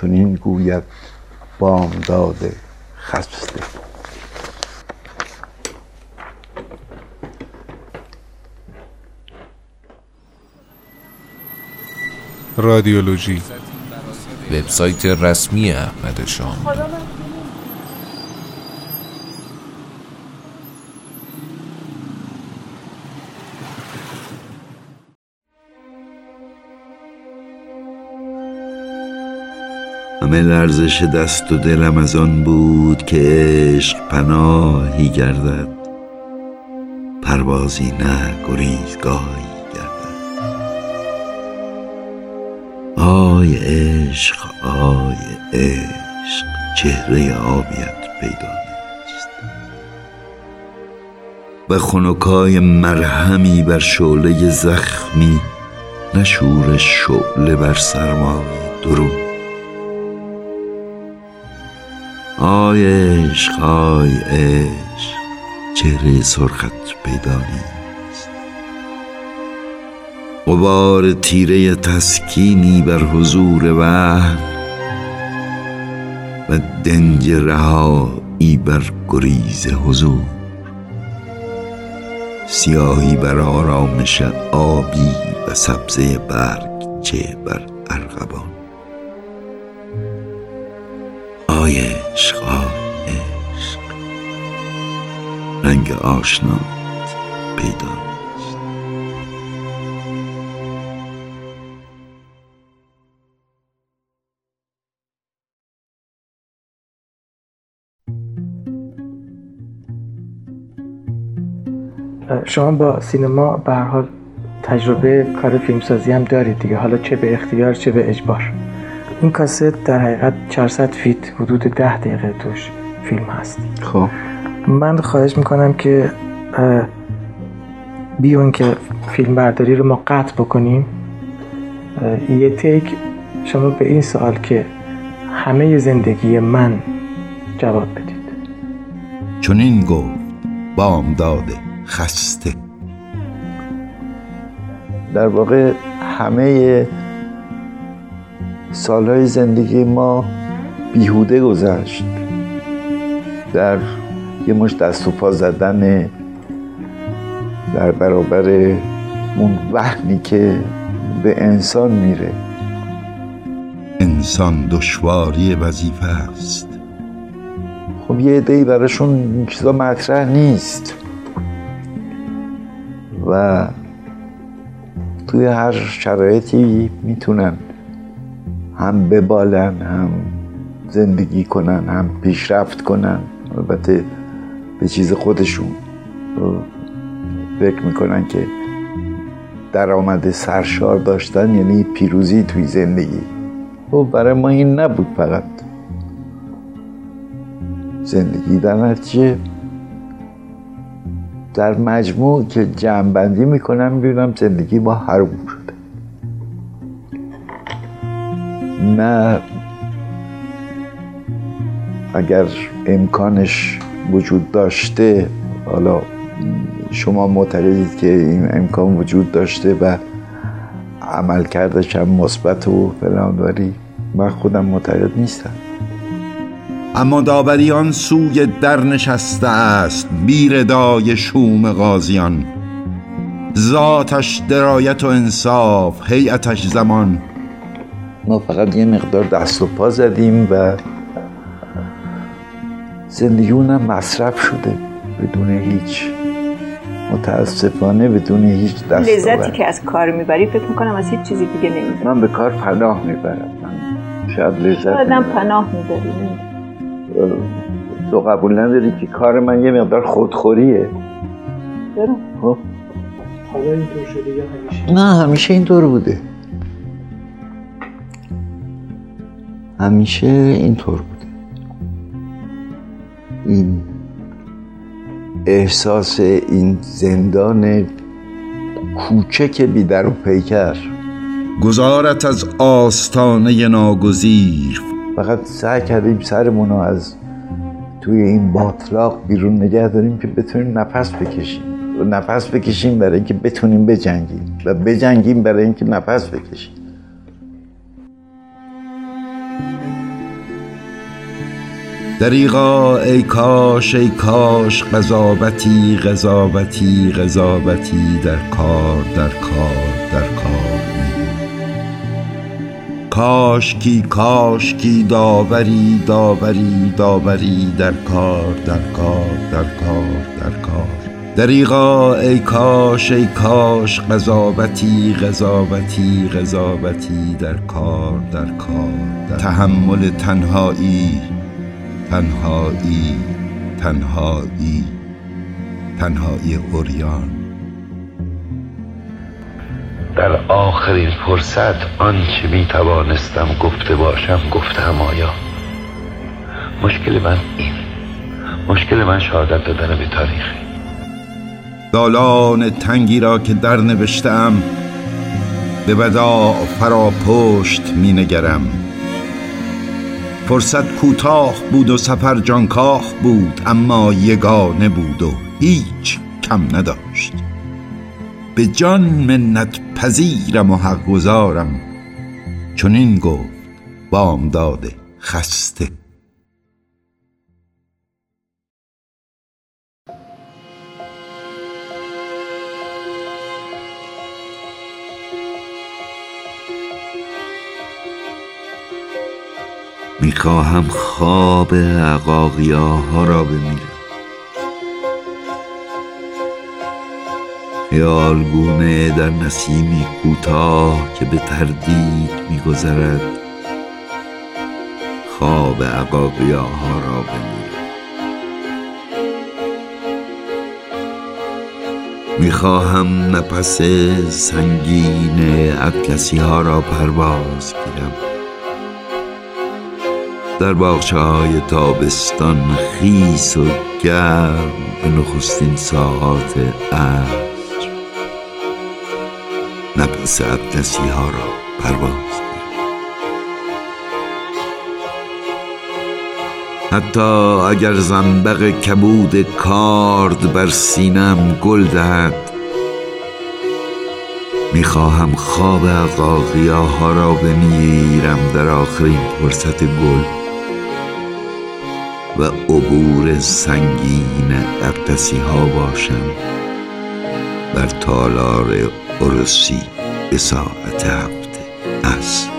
چنین گوید بامداد خسته. رادیولوژی. وبسایت رسمی احمد شام. همه لرزش دست و دلم از آن بود که عشق پناهی گردد. پروازی نه گریزگاهی گردد. آی عشق آی عشق چهره آبیت پیدا نیست. و خنکای مرهمی بر شعله زخمی نشور شعله بر سرمای درون. آی عشق آی عشق چهره سرخت پیدا نیست. غبار تیره تسکینی بر حضور وحل و دنج رهایی بر گریز حضور. سیاهی بر آرامش آبی و سبزه برگ چه بر ارغبان آی عشق عشق. رنگ آشنا پیدا شما با سینما به حال تجربه کار فیلمسازی هم دارید دیگه. حالا چه به اختیار چه به اجبار. این کاست در حقیقت 400 فیت حدود 10 دقیقه توش فیلم هست. خب. من خواهش می‌کنم که بیون که فیلم برداری رو ما قطع بکنیم. یه تیک شما به این سوال که همه زندگی من جواب بدید. چنین گفت بامداد خسته. در واقع همه سالهای زندگی ما بیهوده گذشت. در یه مش دست و پا زدن در برابر اون وهمی که به انسان میره. انسان دشواری وظیفه است. خب یه عده‌ای براشون چیزا مطرح نیست. و توی هر شرایطی می‌تونن. هم ببالن هم زندگی کنن هم پیشرفت کنن. البته به چیز خودشون فکر می‌کنن که درآمد سرشار داشتن یعنی پیروزی توی زندگی. و برای ما این نبود فقط. زندگی در نتیجه در مجموع که جمع بندی می‌کنم می‌بینم زندگی با حروم شده نه. اگر امکانش وجود داشته حالا شما معتقدید که این امکان وجود داشته و عمل کردش هم مثبت و فلان ولی من خودم معتقد نیستم. اما داوری آن سوی در نشسته است بیردای شوم غازیان. ذاتش درایت و انصاف هیئتش زمان. ما فقط یه مقدار دست و پا زدیم و زندگیونم مصرف شده بدون هیچ. متاسفانه بدون هیچ دست لذتی که از کار می‌بری فکر می‌کنم از هیچ چیزی دیگه نمی‌بری. من به کار پناه می‌برم. من شاید لذت آدم. پناه می‌بری تو قبول نداری که کار من یه مقدار خودخوریه. چرا؟ خب. حالا اینطور شده یا همیشه نه همیشه اینطور بوده. همیشه اینطور بوده این احساس این زندان کوچک بی در و پیکر. گذارت از آستانه ناگزیر. فقط سعی کردیم سرمون رو از توی این باطلاق بیرون نگه داریم که بتونیم نفس بکشیم. و نفس بکشیم برای اینکه بتونیم بجنگیم و بجنگیم برای اینکه نفس بکشیم. دریغا ای کاش ای کاش قضاوتی قضاوتی قضاوتی در کار در کار در کار. کاش کی کاش کی داوری داوری داوری در کار در کار در کار در کار. دریغا ای کاش ای کاش قضاوتی قضاوتی قضاوتی در کار در کار در تحمل تنهایی. تنهایی تنهایی تنهایی اوریان در آخرین فرصت آنچه می توانستم گفته باشم گفتم آیا؟ مشکل من این. مشکل من شهادت دادن به تاریخی دالان تنگی را که در نوشتم به ودا فرا پشت می نگرم. فرصت کوتاه بود و سفر جانکاه بود اما یگانه بود و هیچ کم نداشت. به جان منت پذیرم و حق گذارم چون این گفت بامداد خسته. می‌خواهم خواب عقاقیاها را بمیرم. خیالگونه در نسیمی کوتاه که به تردید میگذرد خواب عقاقیاها را بمیرم. می‌خواهم نفس سنگین اطلسی ها را پرواز گیرم در باغچه های تابستان خیس و گرم به نخستین ساعات عصر. نفس اطلسی ها را پرواز حتی اگر زنبق کبود کارد بر سینم گل دهد می‌خواهم خواب ها را بمیرم در آخرین فرصت گل. و عبور سنگین اقتسی ها باشم بر تالار عرسی به ساعت هفته است